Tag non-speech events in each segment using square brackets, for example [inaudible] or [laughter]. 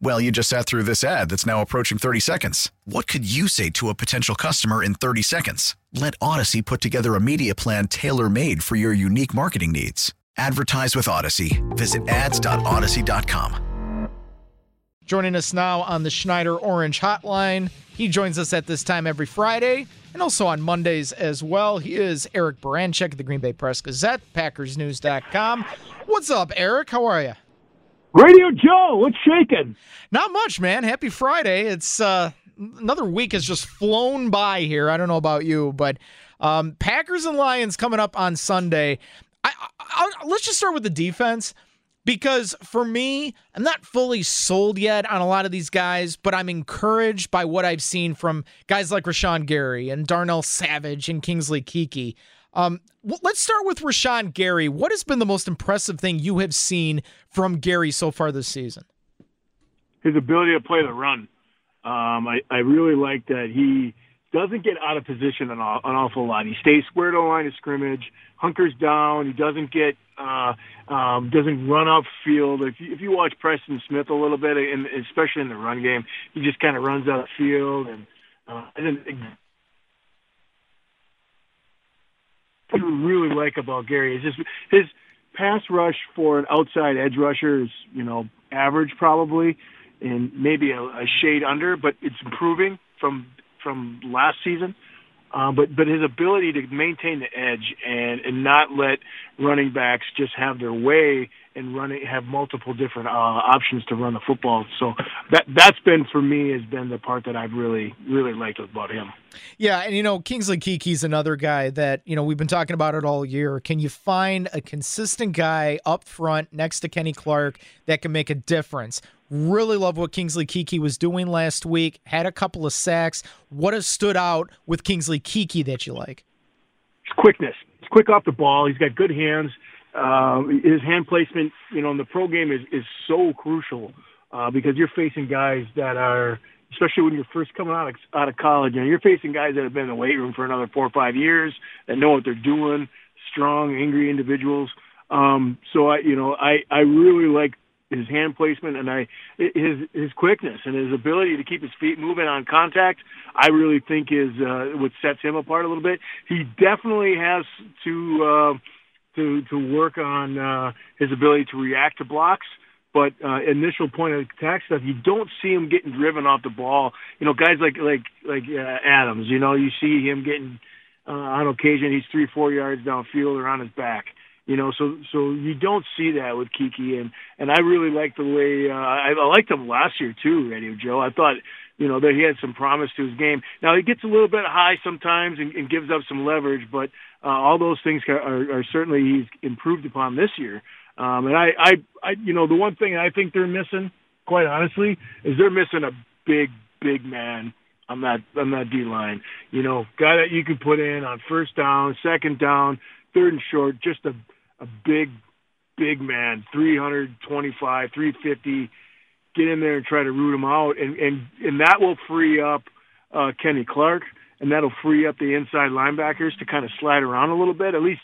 Well, you just sat through this ad that's now approaching 30 seconds. What could you say to a potential customer in 30 seconds? Let Odyssey put together a media plan tailor made for your unique marketing needs. Advertise with Odyssey. Visit ads.odyssey.com. Joining us now on the Schneider Orange Hotline. He joins us at this time every Friday and also on Mondays as well. He is Eric Baranczyk of the Green Bay Press Gazette, PackersNews.com. What's up, Eric? How are you? Radio Joe, what's shaking? Not much, man. Happy Friday. It's uh, another week has just flown by here. I don't know about you, but um, Packers and Lions coming up on Sunday. I, I, I, let's just start with the defense because for me, I'm not fully sold yet on a lot of these guys, but I'm encouraged by what I've seen from guys like Rashan Gary and Darnell Savage and Kingsley Keke. Um, let's start with Rashan Gary. What has been the most impressive thing you have seen from Gary so far this season? His ability to play the run. Um, I, I really like that he doesn't get out of position an, an awful lot. He stays square to the line of scrimmage, hunkers down. He doesn't get uh, um, doesn't run up field. If you, if you watch Preston Smith a little bit, and especially in the run game, he just kind of runs out of field and. Uh, and then really like about Gary is just his pass rush for an outside edge rusher is you know average probably, and maybe a, a shade under, but it's improving from from last season. Uh, but but his ability to maintain the edge and and not let running backs just have their way and running have multiple different uh, options to run the football. So that that's been for me has been the part that I've really really liked about him. Yeah, and you know Kingsley Keke's another guy that you know we've been talking about it all year. Can you find a consistent guy up front next to Kenny Clark that can make a difference? Really love what Kingsley Keke was doing last week. Had a couple of sacks. What has stood out with Kingsley Keke that you like? His quickness. He's quick off the ball. He's got good hands. Uh, his hand placement, you know, in the pro game is is so crucial uh, because you're facing guys that are, especially when you're first coming out of, out of college, and you're facing guys that have been in the weight room for another four or five years that know what they're doing. Strong, angry individuals. Um, so I, you know, I I really like his hand placement and I his his quickness and his ability to keep his feet moving on contact. I really think is uh, what sets him apart a little bit. He definitely has to uh, to to work on uh, his ability to react to blocks. But uh, initial point of attack stuff, you don't see him getting driven off the ball. You know, guys like like like uh, Adams. You know, you see him getting uh, on occasion he's three four yards downfield or on his back. You know, so so you don't see that with Keke, and and I really like the way uh, I, I liked him last year too, Radio Joe. I thought you know that he had some promise to his game. Now he gets a little bit high sometimes and, and gives up some leverage, but uh, all those things are, are certainly he's improved upon this year. Um, and I, I, I, you know, the one thing I think they're missing, quite honestly, is they're missing a big, big man on that on that D line. You know, guy that you can put in on first down, second down, third and short, just a a big, big man, 325, 350, get in there and try to root him out, and and and that will free up uh, Kenny Clark, and that'll free up the inside linebackers to kind of slide around a little bit, at least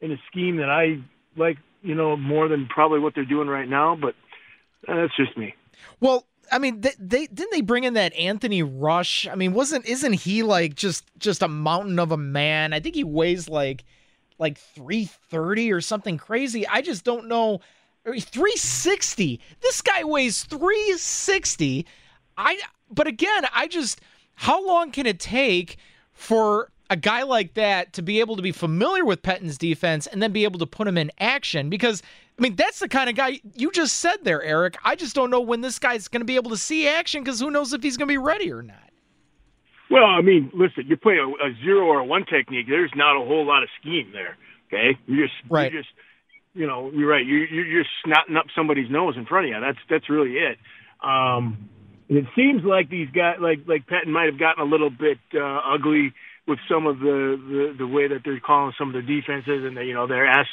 in a scheme that I like, you know, more than probably what they're doing right now. But uh, that's just me. Well, I mean, they, they, didn't they bring in that Anthony Rush? I mean, wasn't isn't he like just just a mountain of a man? I think he weighs like like 330 or something crazy. I just don't know. 360. This guy weighs 360. I but again, I just how long can it take for a guy like that to be able to be familiar with Pettine's defense and then be able to put him in action because I mean that's the kind of guy you just said there, Eric. I just don't know when this guy's going to be able to see action because who knows if he's going to be ready or not. Well, I mean, listen, you play a, a zero or a one technique. There's not a whole lot of scheme there. Okay, You're just right. you're just you know you're right. You you're just snotting up somebody's nose in front of you. That's that's really it. Um, it seems like these guys, like like Pettine, might have gotten a little bit uh, ugly with some of the, the the way that they're calling some of the defenses, and they, you know they're asked,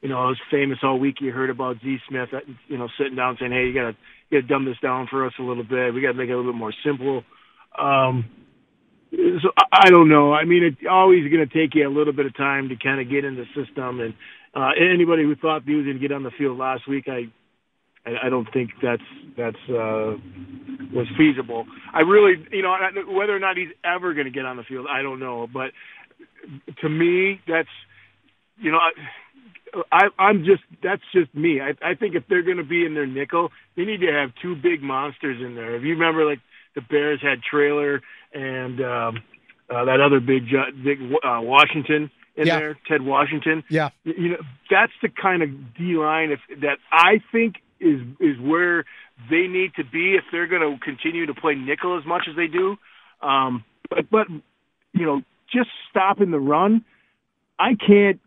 you know, it was famous all week. You heard about Z Smith, uh, you know, sitting down saying, "Hey, you gotta you gotta dumb this down for us a little bit. We gotta make it a little bit more simple." Um, so I, I don't know. I mean, it's always going to take you a little bit of time to kind of get in the system. And uh, anybody who thought he was going to get on the field last week, I I, I don't think that's that's uh, was feasible. I really, you know, whether or not he's ever going to get on the field, I don't know. But to me, that's you know, I, I'm just that's just me. I, I think if they're going to be in their nickel, they need to have two big monsters in there. If you remember, like the Bears had Traylor and um, uh, that other big big uh, Washington in Yeah. there, Ted Washington. Yeah. You you know, that's the kind of D line if that I think is is where they need to be if they're going to continue to play nickel as much as they do. Um, but but you know, just stopping the run, I can't.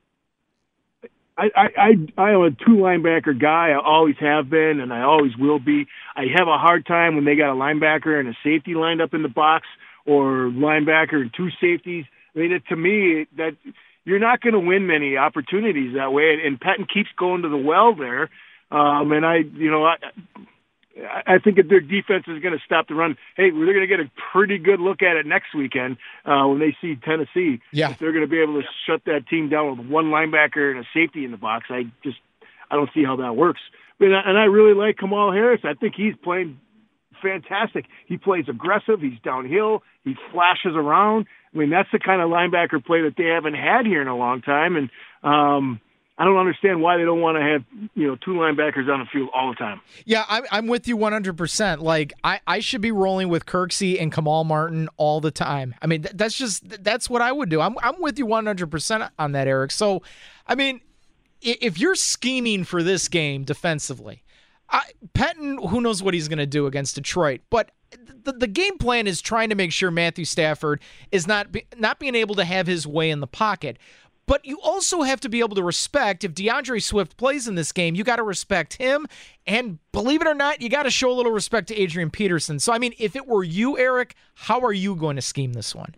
I, I, I, I am a two linebacker guy. I always have been, and I always will be. I have a hard time when they got a linebacker and a safety lined up in the box, or linebacker and two safeties. I mean, it, to me, that you're not going to win many opportunities that way. And and Pettine keeps going to the well there. Um, and I, you know, I, I think if their defense is going to stop the run, hey, they're going to get a pretty good look at it next weekend uh, when they see Tennessee. Yeah. If they're going to be able to shut that team down with one linebacker and a safety in the box, I just I don't see how that works. But and I really like Kamal Harris. I think he's playing fantastic. He plays aggressive. He's downhill. He flashes around. I mean, that's the kind of linebacker play that they haven't had here in a long time. And um, I don't understand why they don't want to have you know two linebackers on the field all the time. Yeah, I'm, with you 100%. Like, I, I should be rolling with Kirksey and Kamal Martin all the time. I mean, th- that's just, that's what I would do. I'm, I'm with you 100% on that, Eric. So, I mean, if you're scheming for this game defensively, I, who knows what he's going to do against Detroit, but the, the game plan is trying to make sure Matthew Stafford is not be, not being able to have his way in the pocket. But you also have to be able to respect if D'Andre Swift plays in this game, you got to respect him. And believe it or not, you got to show a little respect to Adrian Peterson. So, I mean, if it were you, Eric, how are you going to scheme this one?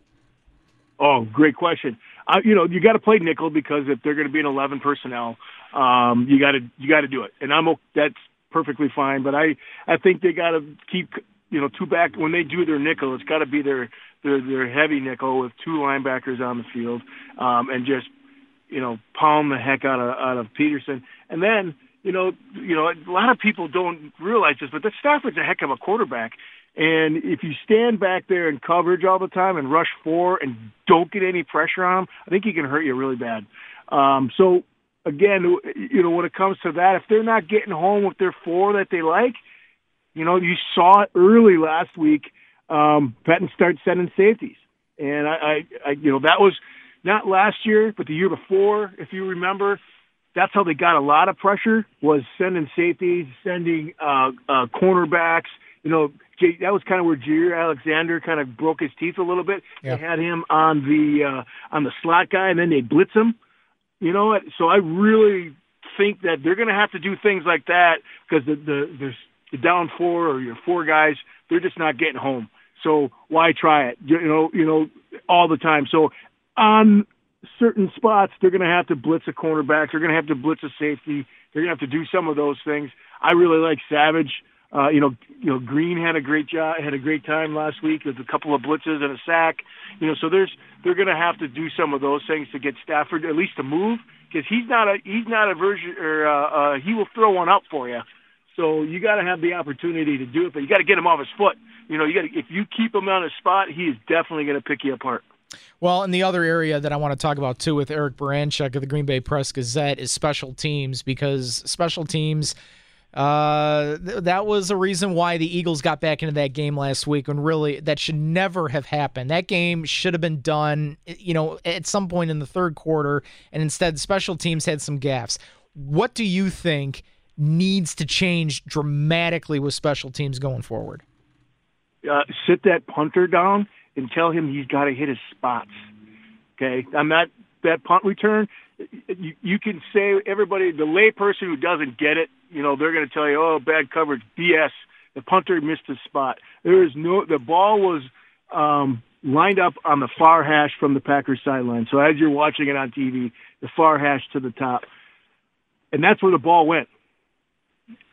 Oh, great question. Uh, you know, you got to play nickel because if they're going to be an eleven personnel, um, you got to you got to do it, and I'm that's perfectly fine. But I I think they got to keep you know two back when they do their nickel. It's got to be their their their heavy nickel with two linebackers on the field, um, and just you know pound the heck out of out of Peterson, and then. You know, you know, a lot of people don't realize this, but that Stafford's a heck of a quarterback. And if you stand back there in coverage all the time and rush four and don't get any pressure on him, I think he can hurt you really bad. Um, so again, you know, when it comes to that, if they're not getting home with their four that they like, you know, you saw it early last week. Um, Pettine started sending safeties, and I, I, I, you know, that was not last year, but the year before, if you remember. That's how they got a lot of pressure was sending safeties, sending uh, uh, cornerbacks. You know, J- that was kind of where Jaire Alexander kind of broke his teeth a little bit. Yeah. They had him on the uh, on the slot guy, and then they blitz him. You know what? So I really think that they're going to have to do things like that because the, the there's the down four or your four guys, they're just not getting home. So why try it? You know, you know, all the time. So on certain spots, they're going to have to blitz a cornerback. They're going to have to blitz a safety. They're going to have to do some of those things. I really like Savage. Uh, you know, you know, Green had a great job, had a great time last week with a couple of blitzes and a sack. You know, so there's they're going to have to do some of those things to get Stafford at least to move because he's not a he's not a version or uh, uh, he will throw one up for you. So you got to have the opportunity to do it, but you got to get him off his foot. You know, you got if you keep him on his spot, he is definitely going to pick you apart. Well, and the other area that I want to talk about too with Eric Baranczyk of the Green Bay Press Gazette is special teams because special teams Uh, th- that was a reason why the Eagles got back into that game last week, and really that should never have happened. That game should have been done, you know, at some point in the third quarter, and instead special teams had some gaffes. What do you think needs to change dramatically with special teams going forward? Uh, sit that punter down and tell him he's got to hit his spots. Okay, I'm not that punt return. You, you can say everybody, the layperson who doesn't get it, you know, they're going to tell you, oh, bad coverage, BS. The punter missed his spot. There is no, the ball was um, lined up on the far hash from the Packers sideline. So as you're watching it on TV, the far hash to the top, and that's where the ball went.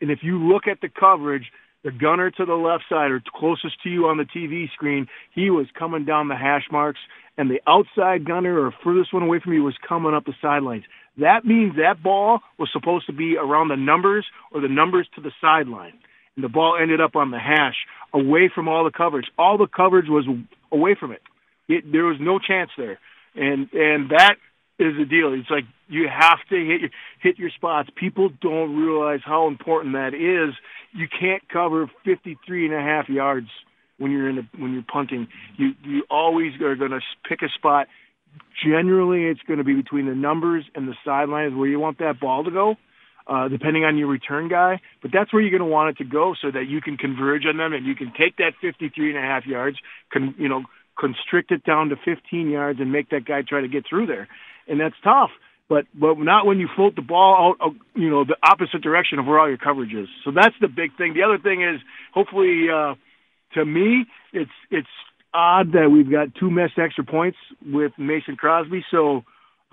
And if you look at the coverage, the gunner to the left side or closest to you on the TV screen, he was coming down the hash marks, and the outside gunner or furthest one away from you was coming up the sidelines. That means that ball was supposed to be around the numbers or the numbers to the sideline. And the ball ended up on the hash, away from all the coverage. All the coverage was away from it. it there was no chance there. And and that is the deal. It's like you have to hit your hit your spots. People don't realize how important that is. You can't cover 53 and a half yards when you're in the, when you're punting. You you always are going to pick a spot. Generally, it's going to be between the numbers and the sidelines where you want that ball to go, uh, depending on your return guy. But that's where you're going to want it to go so that you can converge on them and you can take that 53 and a half yards, con, you know, constrict it down to 15 yards and make that guy try to get through there and that's tough. But but not when you float the ball out, you know, the opposite direction of where all your coverage is. So that's the big thing. The other thing is, hopefully, uh, to me, it's it's odd that we've got two missed extra points with Mason Crosby. So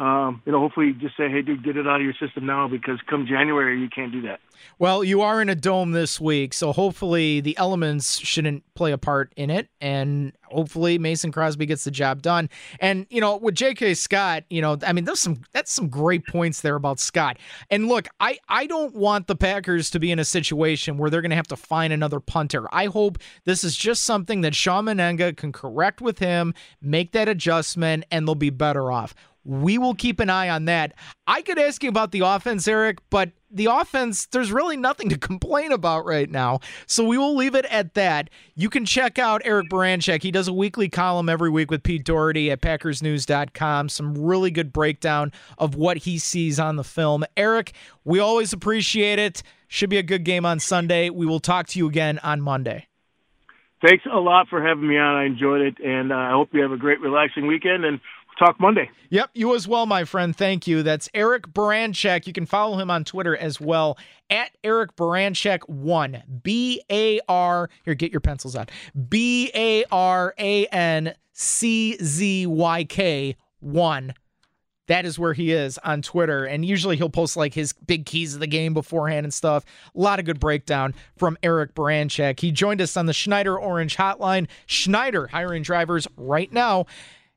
um, you know, hopefully just say, hey, dude, get it out of your system now because come January, you can't do that. Well, you are in a dome this week, so hopefully the elements shouldn't play a part in it. And hopefully Mason Crosby gets the job done. And, you know, with J.K. Scott, you know, I mean, there's some, that's some great points there about Scott. And look, I, I don't want the Packers to be in a situation where they're going to have to find another punter. I hope this is just something that Shawn Mennenga can correct with him, make that adjustment, and they'll be better off. We will keep an eye on that. I could ask you about the offense, Eric, but the offense, there's really nothing to [laughs] complain about right now. So we will leave it at that. You can check out Eric Baranczyk. He does a weekly column every week with Pete Dougherty at PackersNews.com. Some really good breakdown of what he sees on the film. Eric, we always appreciate it. Should be a good game on Sunday. We will talk to you again on Monday. Thanks a lot for having me on. I enjoyed it, and uh, I hope you have a great, relaxing weekend. And talk Monday. Yep, you as well, my friend. Thank you. That's Eric Baranczyk. You can follow him on Twitter as well at Eric Baranczyk one B A R. Here, get your pencils out. B A R A N C Z Y K one. That is where he is on Twitter. And usually he'll post like his big keys of the game beforehand and stuff. A lot of good breakdown from Eric Baranczyk. He joined us on the Schneider Orange Hotline. Schneider hiring drivers right now.